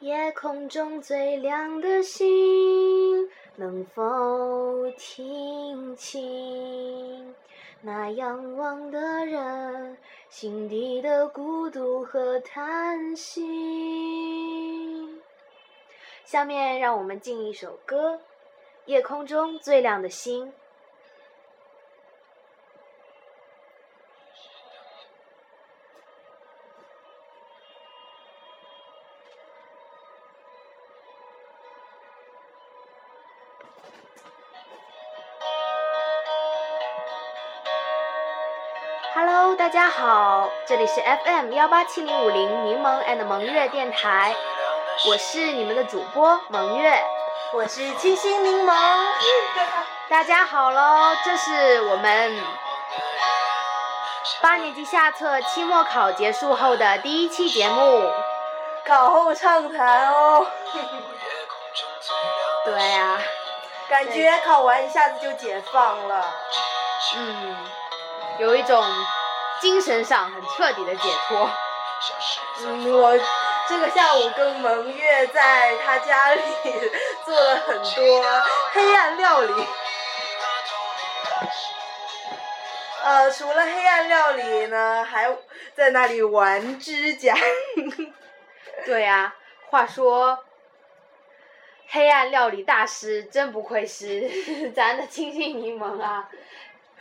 夜空中最亮的星，能否听清那仰望的人心底的孤独和叹息？下面让我们进一首歌，《夜空中最亮的星》。好，这里是 FM 幺八七零五零柠檬 and 萌月电台，我是你们的主播萌月，我是清新柠檬。大家好喽，这是我们八年级下册期末考结束后的第一期节目，考后畅谈哦。对呀、感觉考完一下子就解放了。嗯，有一种精神上很彻底的解脱。嗯，我这个下午跟蒙月在他家里做了很多黑暗料理。呃，除了黑暗料理呢，还在那里玩指甲。对呀、话说，黑暗料理大师真不愧是 咱的清新柠檬啊！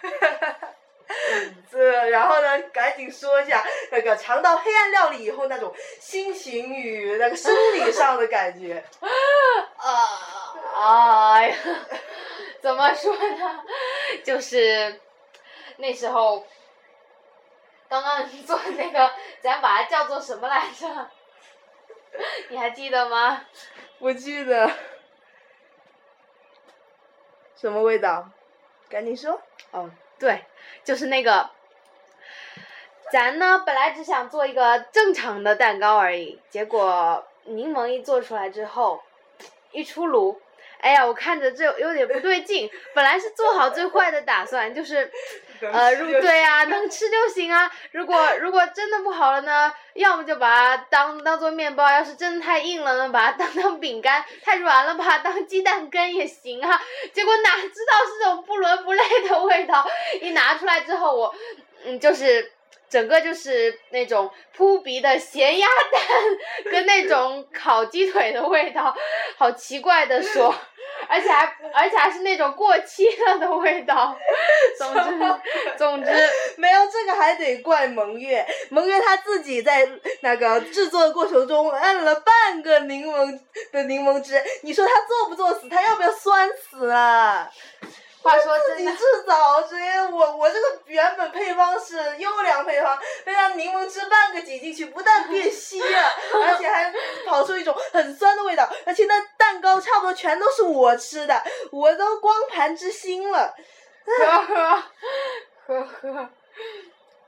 这，然后呢，赶紧说一下那个尝到黑暗料理以后那种心情与那个生理上的感觉。啊，哎呀，怎么说呢？就是那时候刚刚你做那个，咱把它叫做什么来着？你还记得吗？不记得什么味道，赶紧说。哦，对，就是那个，咱呢本来只想做一个正常的蛋糕而已，结果柠檬一做出来之后，一出炉，哎呀，我看着这有点不对劲。本来是做好最坏的打算，就是，呃，如对啊，能吃就行啊。如果如果真的不好了呢，要么就把它当当做面包；要是真的太硬了呢，把它当当饼干；太软了，把它当鸡蛋羹也行啊。结果哪知道是这种不伦不类的味道，一拿出来之后，我，嗯，就是整个就是那种扑鼻的咸鸭蛋，跟那种烤鸡腿的味道，好奇怪的说，而且还而且还是那种过期了的味道。总之，总之，没有这个还得怪蒙月，蒙月他自己在那个制作的过程中按了半个柠檬的柠檬汁，你说他作不作死？他要不要酸死啊？话说自己真的，制造，所以我我这个原本配方是优良配方，被让柠檬汁半个挤进去，不但变稀了，而且还跑出一种很酸的味道，而且那蛋糕差不多全都是我吃的，我都光盘之心了。呵呵呵呵。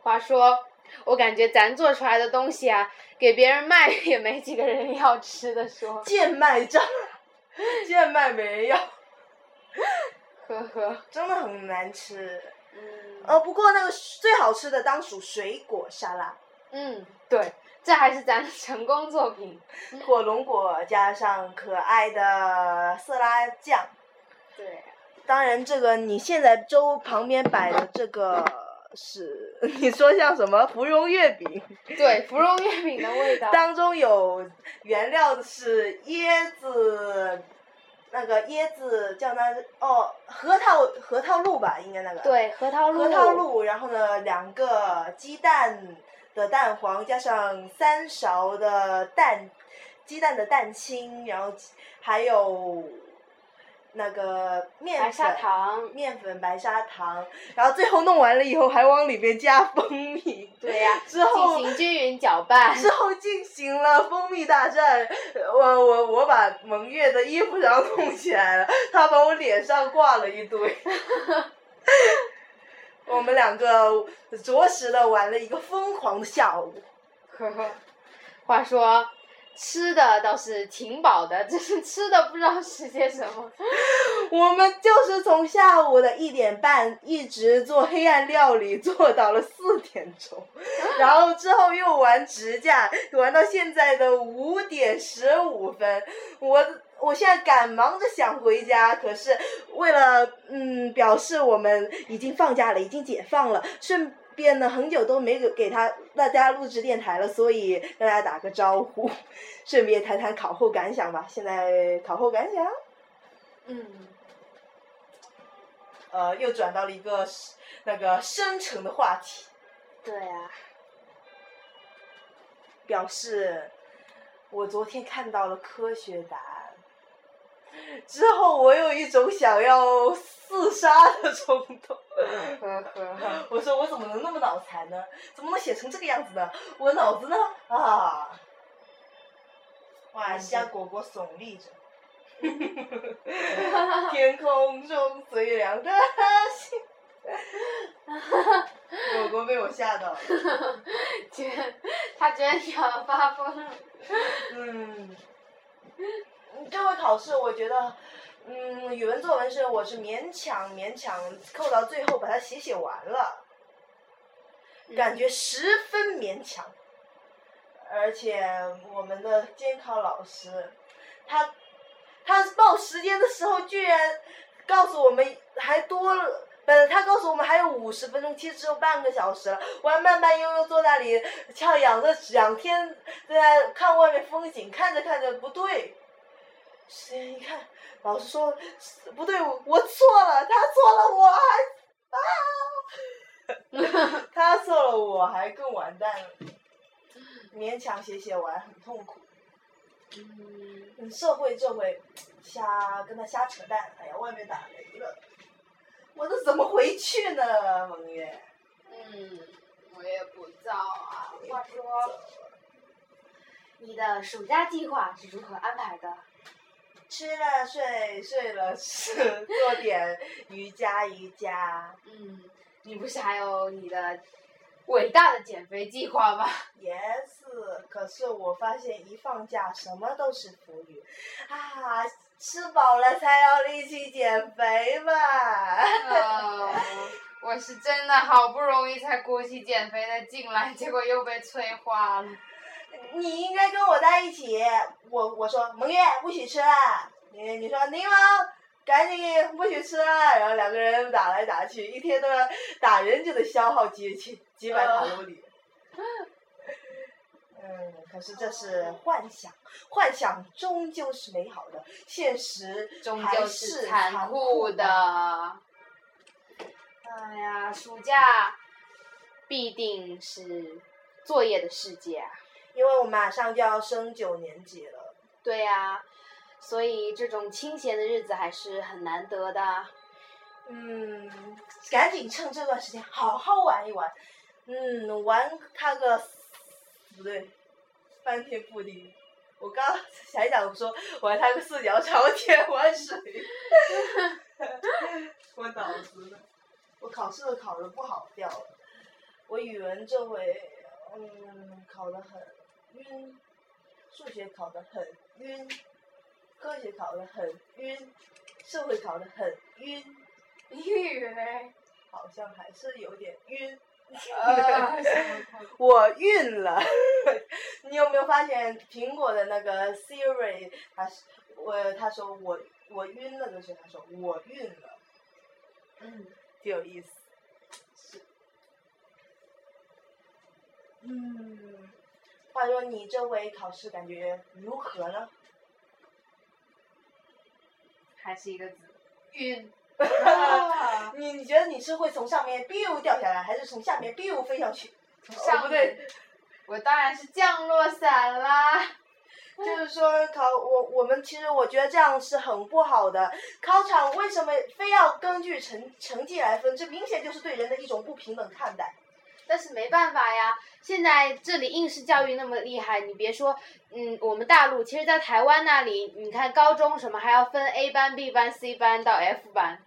话说，我感觉咱做出来的东西啊，给别人卖 也没几个人要吃的说。贱卖账，贱卖没有，呵呵。真的很难吃。嗯呃，不过那个最好吃的当属水果沙拉，嗯，对，这还是咱的成功作品。火龙果加上可爱的色拉酱。对。当然，这个你现在粥旁边摆的这个是 你说像什么芙蓉月饼，对，芙蓉月饼的味道。当中有原料的是椰子，那个椰子叫那哦核桃核桃露吧，应该那个。。对，核桃露。核桃。露，然后呢，两个鸡蛋的蛋黄加上三勺的蛋，鸡蛋的蛋清，然后还有那个面粉、白砂糖。面粉、白砂糖，然后最后弄完了以后还往里面加蜂蜜。对呀、之后进行均匀搅拌。之后进行了蜂蜜大战，我我我把蒙月的衣服上弄起来了，他把我脸上挂了一堆。我们两个着实的玩了一个疯狂的下午。呵呵。话说，吃的倒是挺饱的，只是吃的不知道是些什么。我们就是从下午的一点半一直做黑暗料理，做到了四点钟，然后之后又玩直架，玩到现在的五点十五分。我我现在赶忙着想回家，可是为了嗯表示我们已经放假了，已经解放了，顺便呢很久都没给给他大家录制电台了，所以跟大家打个招呼，顺便谈谈考后感想吧。现在考后感想。嗯，呃，又转到了一个那个深沉的话题，对啊，表示我昨天看到了科学答案，之后我有一种想要自杀的冲动。我说我怎么能那么脑残呢？怎么能写成这个样子呢？我脑子呢？啊！哇，香果果耸立着，天空中最亮的星。果果被我吓到了。他觉得你要发疯了。嗯，这回考试我觉得，嗯，语文作文是我是勉强勉强扣到最后把它写写完了，感觉十分勉强。而且我们的监考老师，他他报时间的时候居然告诉我们还多了。呃，他告诉我们还有五十分钟，其实只有半个小时了。我还慢慢悠悠坐那里，翘仰着仰天在看外面风景，看着看着不对，时间一看，老师说不对，我我错了，他错了，我还啊，他错了，我还更完蛋了，勉强写写完，很痛苦。嗯，嗯，社会这回瞎跟他瞎扯淡，哎呀，外面打雷了，我这怎么回去呢，蒙月？嗯，我也不知道啊。话说，你的暑假计划是如何安排的？吃了睡，睡了吃，做点瑜伽瑜伽。嗯，你不是还有你的伟大的减肥计划吗？？Yes，，可是我发现一放假什么都是浮云，啊，吃饱了才有力气减肥嘛。呃，我是真的好不容易才鼓起减肥的劲来，结果又被催化了。你应该跟我在一起。我我说蒙月不许吃了，你你说柠檬赶紧不许吃了，然后两个人打来打去，一天都要打人就得消耗几几几百卡路里。嗯，可是这是幻想，幻想终究是美好的，现实还终究是残酷酷的。哎呀，暑假必定是作业的世界啊！因为我马上就要升九年级了。对呀、所以这种清闲的日子还是很难得的。嗯，赶紧趁这段时间好好玩一玩。嗯，玩他个不对，翻天覆地。我刚想一想，我说玩他个四脚朝天玩水。我脑子呢？我考试都考得不好掉了。我语文这回嗯考得很晕，数学考得很晕，科学考得很晕，社会考得很晕。语文，好像还是有点晕。呃，我晕了。你有没有发现苹果的那个 Siri，他是我他说我我晕了的时候，他说我晕了，嗯，挺有意思。是。嗯，话说你这回考试感觉如何呢？还是一个字，晕。你你觉得你是会从上面 biu 掉下来，还是从下面 biu 飞上去？上哦不对，我当然是降落伞啦。就是说考我我们其实我觉得这样是很不好的。考场为什么非要根据成成绩来分？这明显就是对人的一种不平等看待。但是没办法呀，现在这里应试教育那么厉害，你别说，嗯，我们大陆，其实，在台湾那里，你看高中什么还要分 A 班、B 班、C 班到 F 班，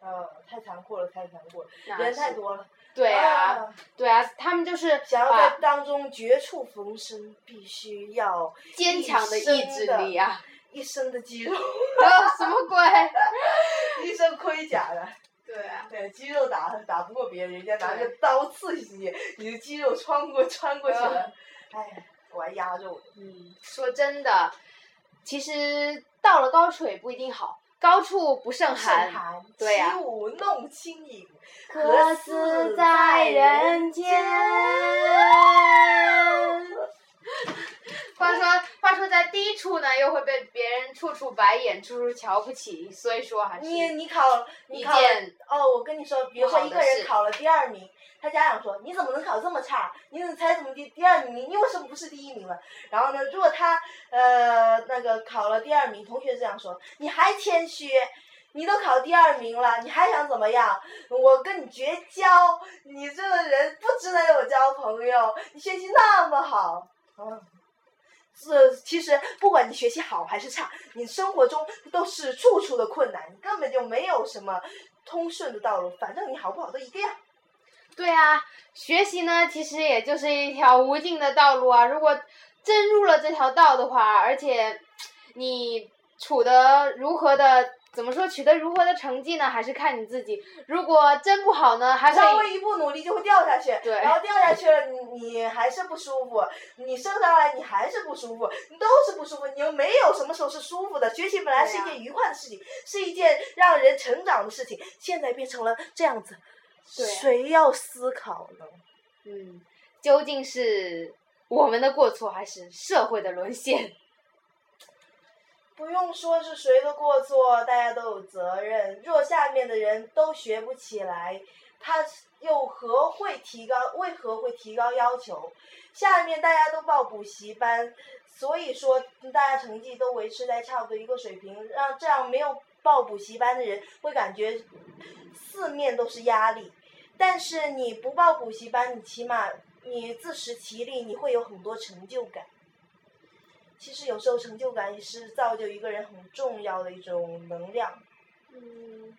呃，太残酷了，太残酷了，人太多了。对啊，啊对啊，他们就是想要在当中绝处逢生，必须要坚强的意志力啊！一身的肌肉，啊，什么鬼？一身盔甲的。对啊，对，肌肉打打不过别人，人家拿个刀刺你，你的肌肉穿过穿过去了。哎，我还压着我。嗯，说真的，其实到了高处也不一定好，高处不胜寒。胜寒，对呀起舞弄清影，何似在人间。话说，话说在低处呢，又会被别人处处白眼，处处瞧不起，所以说还是你你考你考哦，我跟你说，比如说一个人考了第二名，他家长说你怎么能考这么差？你怎么才怎么第第二名？你为什么不是第一名了？然后呢，如果他呃那个考了第二名，同学这样说，你还谦虚。你都考第二名了，你还想怎么样？我跟你绝交！你这个人不值得我交朋友，你学习那么好，嗯，这其实不管你学习好还是差，你生活中都是处处的困难，你根本就没有什么通顺的道路，反正你好不好都一个样。对啊，学习呢，其实也就是一条无尽的道路啊。如果真入了这条道的话，而且你处的如何的，怎么说，取得如何的成绩呢？还是看你自己。如果真不好呢，还。稍微一不努力就会掉下去，对然后掉下去了，你你还是不舒服，你升上来你还是不舒服，你都是不舒服，你又没有什么时候是舒服的。学习本来是一件愉快的事情，是一件让人成长的事情，现在变成了这样子，对啊谁要思考呢？嗯，究竟是我们的过错，还是社会的沦陷？不用说是谁的过错，大家都有责任。若下面的人都学不起来，他又何会提高？为何会提高要求？下面大家都报补习班，所以说大家成绩都维持在差不多一个水平，让这样没有报补习班的人会感觉四面都是压力。但是你不报补习班，你起码你自食其力，你会有很多成就感。其实有时候成就感也是造就一个人很重要的一种能量。嗯，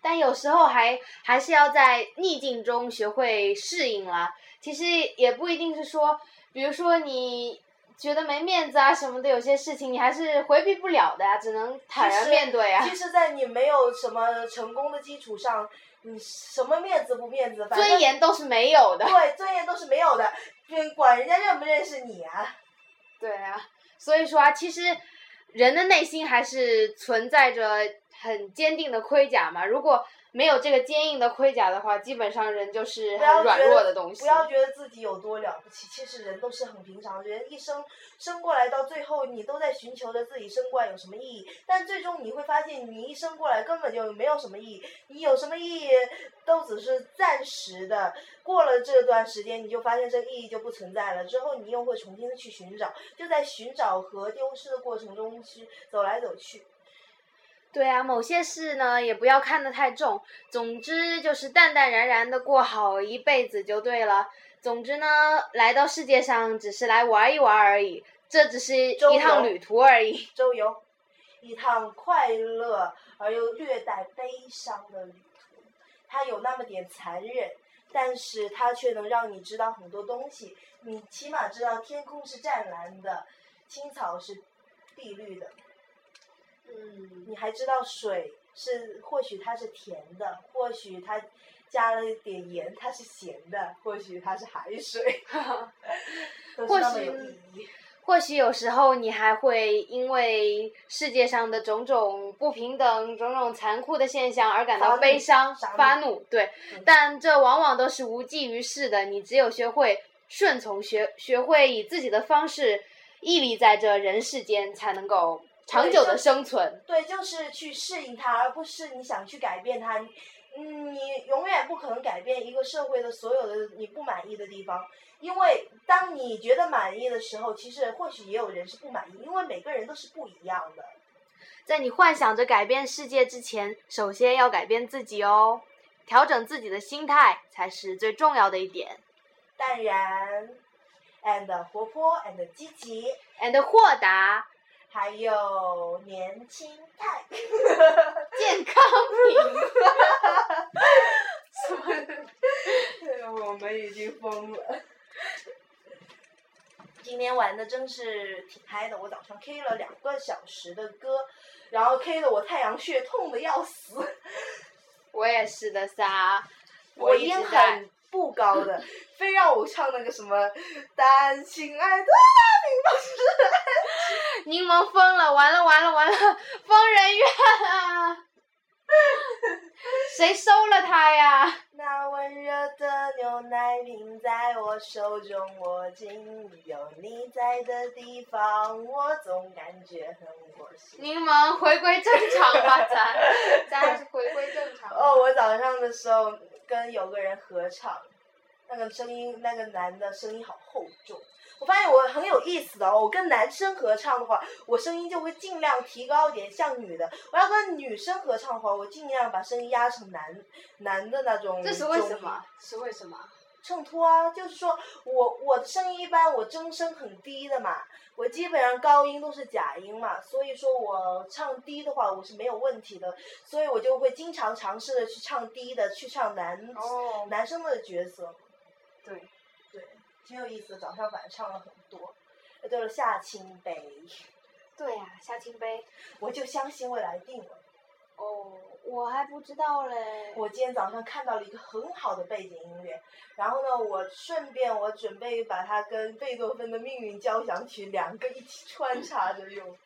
但有时候还还是要在逆境中学会适应啦。其实也不一定是说，比如说你觉得没面子啊什么的，有些事情你还是回避不了的呀，只能坦然面对啊。其实，在你没有什么成功的基础上，你什么面子不面子，反正尊严都是没有的。对尊严都是没有的，嗯管人家认不认识你啊？对啊，所以说啊，其实人的内心还是存在着很坚定的盔甲嘛。如果没有这个坚硬的盔甲的话，基本上人就是很软弱的东西。不要觉得自己有多了不起，其实人都是很平常。人一生生过来到最后，你都在寻求着自己生过来有什么意义，但最终你会发现，你一生过来根本就没有什么意义。你有什么意义，都只是暂时的。过了这段时间，你就发现这个意义就不存在了。之后你又会重新的去寻找，就在寻找和丢失的过程中去走来走去。对啊，某些事呢也不要看得太重。总之就是淡淡然然的过好一辈子就对了。总之呢，来到世界上只是来玩一玩而已，这只是一趟旅途而已。周游，一趟快乐而又略带悲伤的旅途。它有那么点残忍，但是它却能让你知道很多东西。你起码知道天空是湛蓝的，青草是碧绿的。嗯，你还知道水是，或许它是甜的，或许它加了一点盐，它是咸的，或许它是海水，哈哈或许。或许有时候你还会因为世界上的种种不平等、种种残酷的现象而感到悲伤、发怒，对嗯。但这往往都是无济于事的。你只有学会顺从，学学会以自己的方式屹立在这人世间，才能够长久的生存。对，就是去适应它，而不是你想去改变它。嗯，你永远不可能改变一个社会的所有的你不满意的地方，因为当你觉得满意的时候，其实或许也有人是不满意，因为每个人都是不一样的。在你幻想着改变世界之前，首先要改变自己哦，调整自己的心态才是最重要的一点。淡然，and 活泼，and 积极，and 豁达、还有年轻态。健康品。我们已经疯了。今天玩的真是挺嗨的，我早上 K 了两个小时的歌，然后 K 的我太阳穴痛的要死。我也是的噻，我音很不高的，非让我唱那个什么“但亲爱的 柠檬疯了，完了完了完了，疯人院啊！谁收了他呀？那温热的牛奶瓶在我手中握紧，有你在的地方，我总感觉很窝心。柠檬回归正常吧，咱 咱还是回归正常。哦，我早上的时候跟有个人合唱，那个声音，那个男的声音好厚重。我发现我很有意思的哦，我跟男生合唱的话，我声音就会尽量提高一点，像女的；我要跟女生合唱的话，我尽量把声音压成男男的那种。这是为什么？是为什么？衬托啊，就是说我我的声音一般，我真声很低的嘛，我基本上高音都是假音嘛，所以说我唱低的话我是没有问题的，所以我就会经常尝试的去唱低的，去唱男、哦男生的角色。对，对，挺有意思的，早上晚上唱了很多。呃，对了，夏青杯，对呀、夏青杯。我就相信未来定了。哦，我还不知道嘞。我今天早上看到了一个很好的背景音乐，然后呢，我顺便我准备把它跟贝多芬的命运交响曲两个一起穿插着用，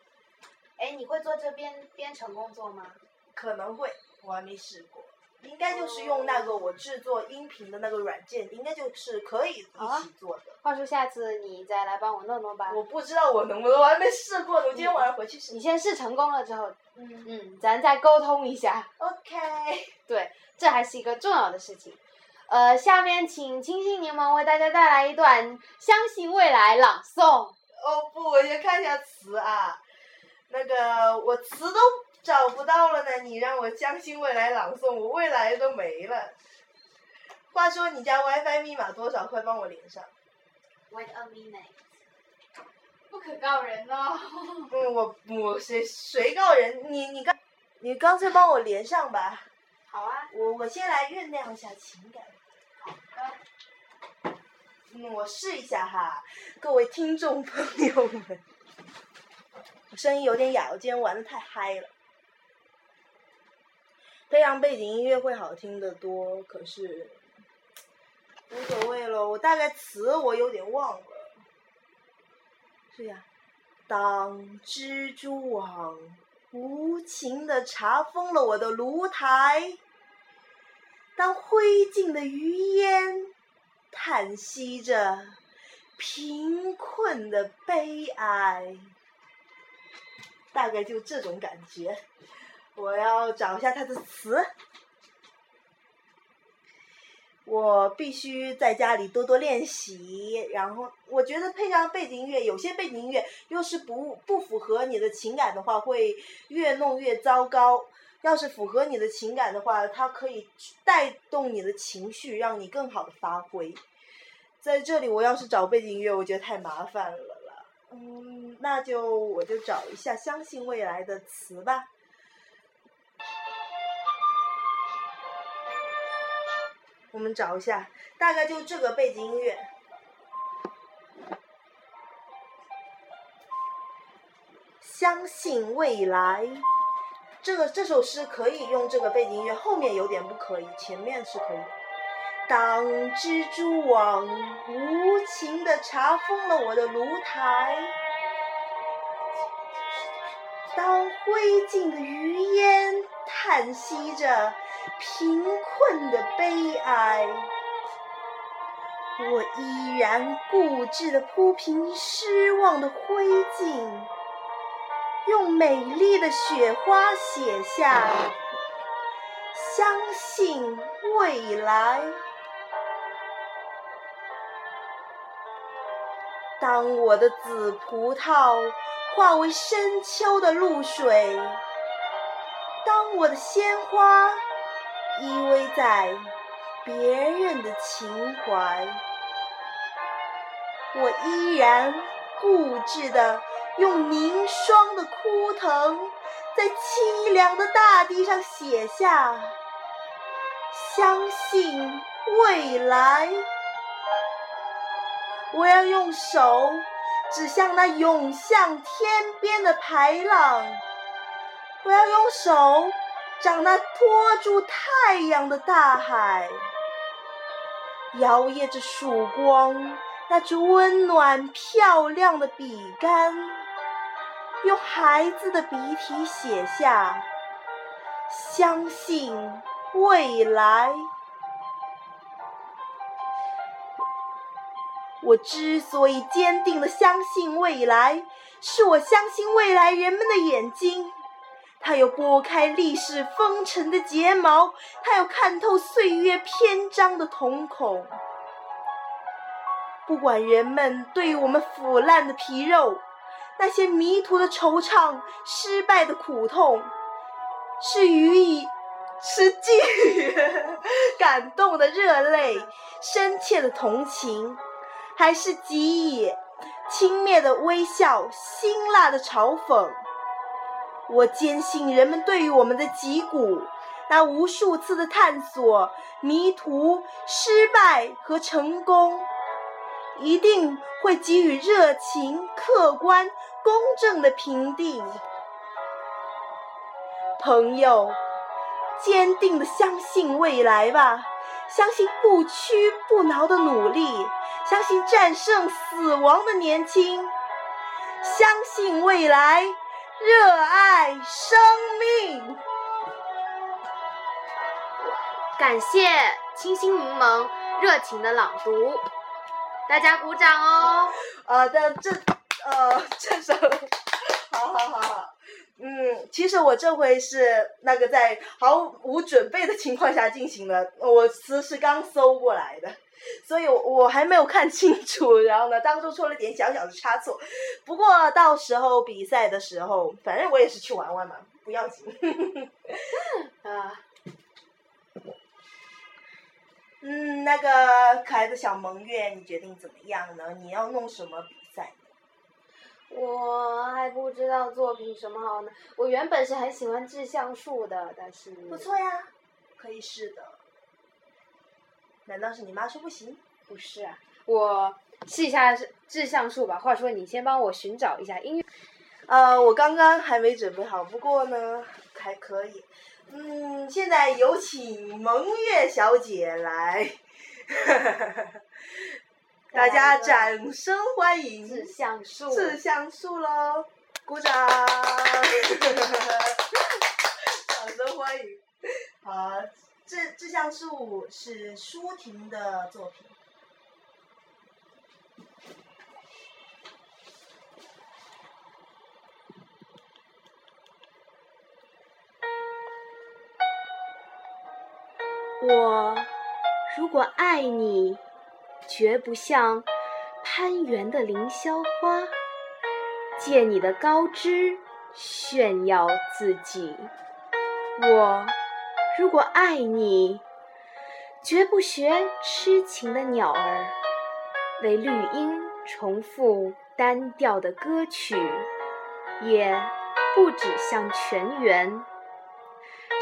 哎，你会做这编编程工作吗？可能会，我还没试过。应该就是用那个我制作音频的那个软件，应该就是可以一起做的。话说下次你再来帮我弄弄吧。我不知道我能不能，我还没试过呢。我今天晚上回去试你。先试成功了之后，嗯嗯，咱再沟通一下。，OK。对，这还是一个重要的事情。呃，下面请清新柠檬为大家带来一段《相信未来》朗诵。哦不，我先看一下词啊。那个我词都找不到了呢，你让我相信未来朗诵，我未来都没了。话说你家 WiFi 密码多少？快帮我连上。Wait a minute，不可告人哦。嗯，我我谁谁告人？你你刚你干脆帮我连上吧。好啊。我我先来酝酿一下情感。好的。嗯，我试一下哈，各位听众朋友们，我声音有点哑，我今天玩的太嗨了。配上背景音乐会好听得多，可是无所谓了。我大概词我有点忘了。是呀，当蜘蛛网无情的查封了我的炉台，当灰烬的余烟叹息着贫困的悲哀，大概就这种感觉。我要找一下它的词。我必须在家里多多练习，然后我觉得配上背景音乐，有些背景音乐又是不不符合你的情感的话，会越弄越糟糕。要是符合你的情感的话，它可以带动你的情绪，让你更好的发挥。在这里，我要是找背景音乐，我觉得太麻烦了啦。嗯，那就我就找一下《相信未来》的词吧。我们找一下，大概就这个背景音乐。相信未来，这个这首诗可以用这个背景音乐，后面有点不可以，前面是可以。当蜘蛛网无情的查封了我的炉台，当灰烬的余烟叹息着贫困的悲哀，我依然固执地铺平失望的灰烬，用美丽的雪花写下“相信未来”。当我的紫葡萄化为深秋的露水，当我的鲜花依偎在别人的情怀，我依然固执的用凝霜的枯藤，在凄凉的大地上写下相信未来。我要用手指向那涌向天边的排浪，我要用手长那托住太阳的大海，摇曳着曙光，那只温暖漂亮的笔杆，用孩子的笔体写下：相信未来。我之所以坚定的相信未来，是我相信未来人们的眼睛，它有拨开历史风尘的睫毛，它有看透岁月篇章的瞳孔。不管人们对我们腐烂的皮肉，那些迷途的惆怅，失败的苦痛，是予以是寄予感动的热泪，深切的同情。还是给予轻蔑的微笑，辛辣的嘲讽。我坚信，人们对于我们的脊骨，那无数次的探索、迷途、失败和成功，一定会给予热情、客观、公正的评定。朋友，坚定的相信未来吧，相信不屈不挠的努力。相信战胜死亡的年轻，相信未来，热爱生命。感谢清新柠檬热情的朗读，大家鼓掌哦！呃，的这呃这首，好好好好，嗯，其实我这回是那个在毫无准备的情况下进行的，我词是刚搜过来的。所以，我我还没有看清楚，然后呢，当中出了点小小的差错。不过到时候比赛的时候，反正我也是去玩玩嘛，不要紧。啊，嗯，那个可爱的小萌月，你决定怎么样呢？你要弄什么比赛？我还不知道作品什么好呢。我原本是很喜欢志向树的，但是不错呀，可以试的。难道是你妈说不行？不是，我试一下志向树吧。话说，你先帮我寻找一下音乐。呃，我刚刚还没准备好，不过呢，还可以。嗯，现在有请蒙月小姐来，大家掌声欢迎志向树。志向树喽，鼓掌！掌声欢迎，好。志志向树是舒婷的作品。我如果爱你，绝不像攀援的凌霄花，借你的高枝炫耀自己。我。如果爱你，绝不学痴情的鸟儿，为绿荫重复单调的歌曲；也不止向泉源，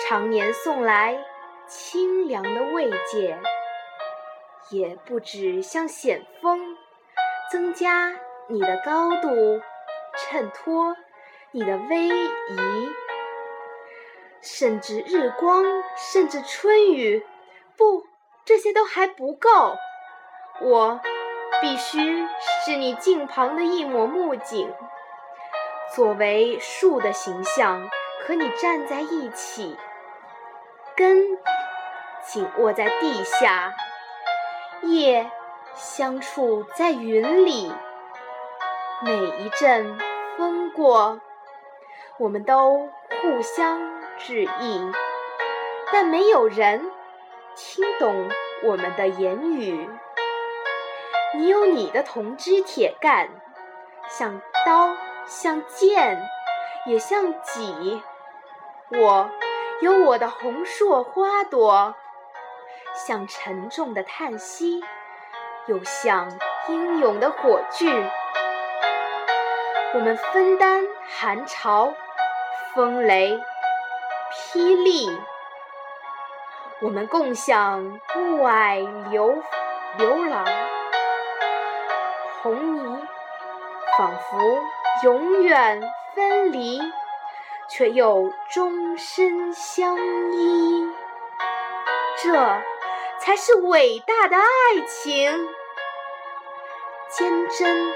常年送来清凉的慰藉；也不止向险峰，增加你的高度，衬托你的威仪。甚至日光，甚至春雨，不，这些都还不够。我必须是你近旁的一抹木槿，作为树的形象，和你站在一起，根紧握在地下，叶相触在云里。每一阵风过，我们都互相。致意，但没有人听懂我们的言语。你有你的铜枝铁干，像刀，像剑，也像戟；我有我的红硕花朵，像沉重的叹息，又像英勇的火炬。我们分担寒潮、风雷。霹雳，我们共享雾霭流流浪，红泥仿佛永远分离，却又终身相依。这才是伟大的爱情，坚贞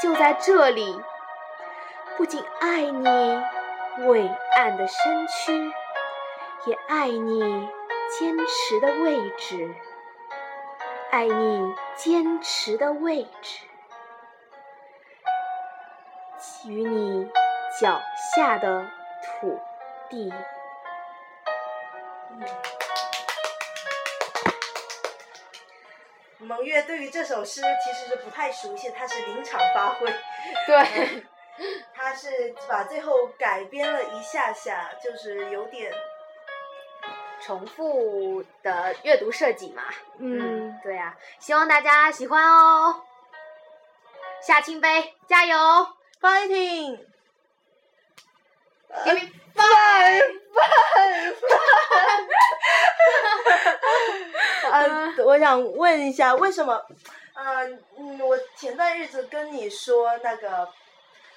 就在这里。不仅爱你伟岸的身躯，也爱你坚持的位置，爱你坚持的位置，与你脚下的土地。蒙月对于这首诗其实是不太熟悉，他是临场发挥。对，他是把最后改编了一下下，就是有点，重复的阅读设计嘛。嗯，对呀、希望大家喜欢哦。夏清杯，加油 fighting，！Give me 拜 five！呃，我想问一下，为什么？呃，嗯，我前段日子跟你说那个，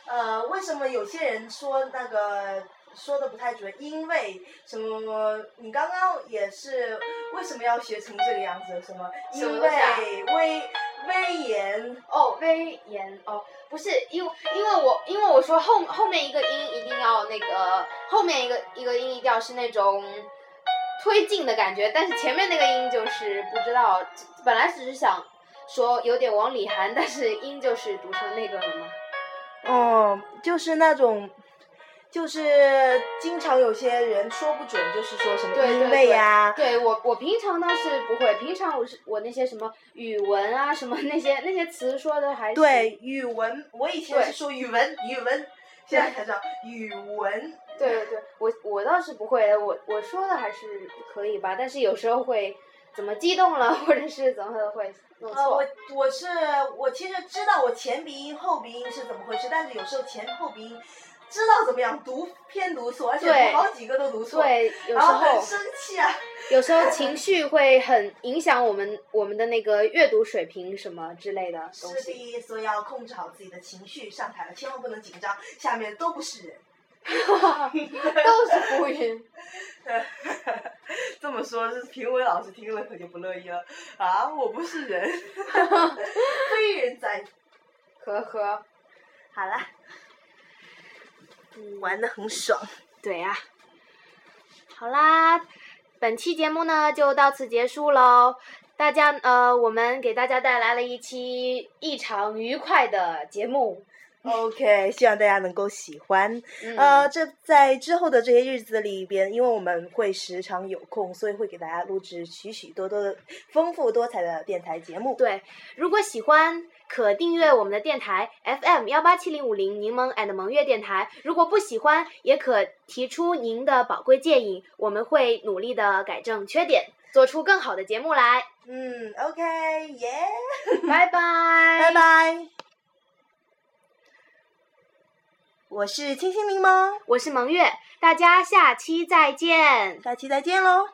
呃，为什么有些人说那个说的不太准？因为什么？你刚刚也是为什么要学成这个样子？什么？因为威威严。哦，威严哦，不是，因为因为我因为我说后后面一个音一定要那个后面一个一个音一调是那种推进的感觉，但是前面那个音就是不知道，本来只是想说有点往里含，但是音就是读成那个了嘛。哦，就是那种，就是经常有些人说不准，就是说什么对对因为呀、对我我平常倒是不会，平常我是我那些什么语文啊什么那些那些词说的还是对语文，我以前是说语文，语文，现在才知道语文。对对对，我我倒是不会，我我说的还是可以吧，但是有时候会怎么激动了，或者是怎么会弄呃，错。我我是我其实知道我前鼻音后鼻音是怎么回事，但是有时候前后鼻音知道怎么样读偏读错，而且对好几个都读错，对，有时然后很生气啊。有时候情绪会很影响我们我们的那个阅读水平什么之类的东是西。的，所以要控制好自己的情绪，上台了千万不能紧张，下面都不是人。都是浮云。这么说，是评委老师听了可就不乐意了啊！我不是人，非人哉。呵呵，好了，嗯，玩的很爽。对呀、好啦，本期节目呢就到此结束喽。大家呃，我们给大家带来了一期异常愉快的节目。OK，希望大家能够喜欢。嗯、呃，这在之后的这些日子里边，因为我们会时常有空，所以会给大家录制许许多多的丰富多彩的电台节目。对，如果喜欢，可订阅我们的电台 FM 幺八七零五零柠檬 and 萌月电台。如果不喜欢，也可提出您的宝贵建议，我们会努力的改正缺点，做出更好的节目来。嗯，OK，耶、拜拜，拜拜。我是清新柠檬，我是萌月，大家下期再见。下期再见喽。